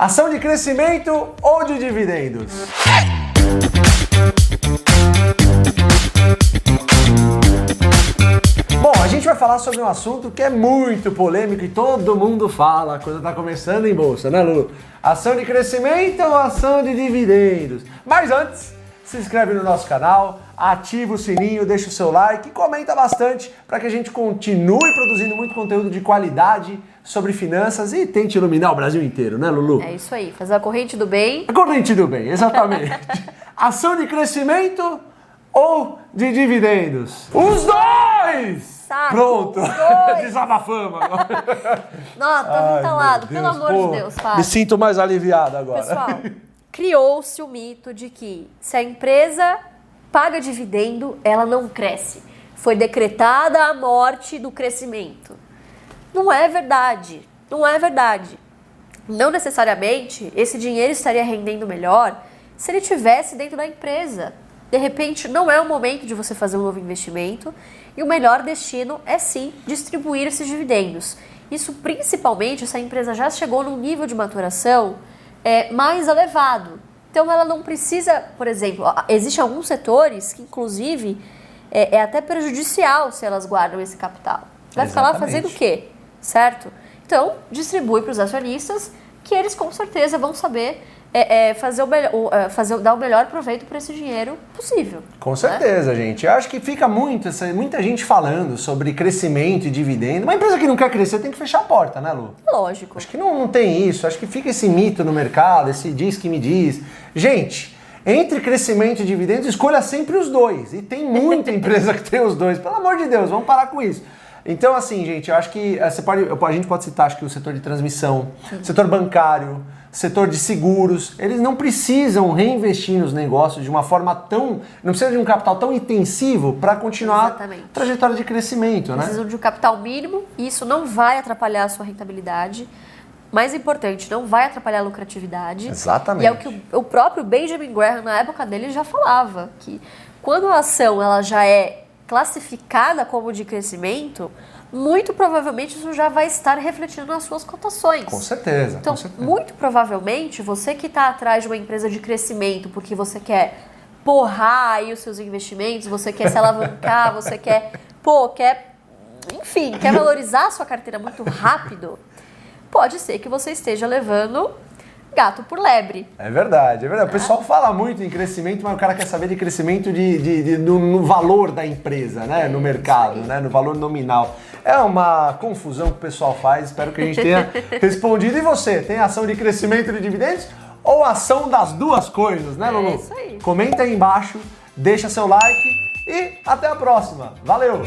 Ação de crescimento ou de dividendos? Bom, a gente vai falar sobre um assunto que é muito polêmico e todo mundo fala quando está começando em bolsa, né, Lulu? Ação de crescimento ou ação de dividendos? Mas antes, se inscreve no nosso canal, ativa o sininho, deixa o seu like e comenta bastante para que a gente continue produzindo muito conteúdo de qualidade sobre finanças e tente iluminar o Brasil inteiro, né, Lulu? É isso aí, fazer a corrente do bem. A corrente do bem, exatamente. ação de crescimento ou de dividendos? Os dois! Saco, Pronto! Desabafamos agora. Não, tá Ai, entalado, pelo amor pô, de Deus, Me Fábio. sinto mais aliviado agora. Pessoal, criou-se o mito de que se a empresa paga dividendo, ela não cresce. Foi decretada a morte do crescimento. Não é verdade. Não é verdade. Não necessariamente esse dinheiro estaria rendendo melhor se ele tivesse dentro da empresa. De repente, não é o momento de você fazer um novo investimento e o melhor destino é sim distribuir esses dividendos. Isso principalmente se a empresa já chegou num nível de maturação é, mais elevado. Então ela não precisa, por exemplo, existem alguns setores que inclusive é, é até prejudicial se elas guardam esse capital. Vai ficar lá Exatamente. fazendo o quê? Certo? Então, distribui para os acionistas que eles com certeza vão saber é, é, fazer o é, fazer, dar o melhor proveito para esse dinheiro possível. Com né? certeza, gente. Eu acho que fica muito, essa- muita gente falando sobre crescimento e dividendo. Uma empresa que não quer crescer tem que fechar a porta, né, Lu? Lógico. Acho que não, não tem isso. Acho que fica esse mito no mercado, esse diz que me diz. Gente, entre crescimento e dividendos, escolha sempre os dois. E tem muita empresa que tem os dois. Pelo amor de Deus, vamos parar com isso. Então, assim, gente, eu acho que eh, você pode, a gente pode citar acho que o setor de transmissão, setor bancário, setor de seguros, eles não precisam reinvestir nos negócios de uma forma tão. Não precisa de um capital tão intensivo para continuar Exatamente. a trajetória de crescimento, né? Precisam de um capital mínimo e isso não vai atrapalhar a sua rentabilidade. Mais importante, não vai atrapalhar a lucratividade. Exatamente. E é o que o, o próprio Benjamin Graham, na época dele, já falava, que quando a ação ela já é classificada como de crescimento, muito provavelmente isso já vai estar refletindo nas suas cotações. Com certeza. Então, com certeza. muito provavelmente, você que está atrás de uma empresa de crescimento porque você quer porrar aí os seus investimentos, você quer se alavancar, você quer, pô, quer, enfim, quer valorizar a sua carteira muito rápido, pode ser que você esteja levando gato por lebre. É verdade, é verdade. O pessoal fala muito em crescimento, mas o cara quer saber de crescimento de, de- de- no, no valor da empresa, né? No mercado, né? No valor nominal. É uma confusão que o pessoal faz. Espero que a gente tenha respondido. E você, tem ação de crescimento de dividendos ou ação das duas coisas, né, É Lulu? isso aí. Comenta aí embaixo, deixa seu like e até a próxima. Valeu!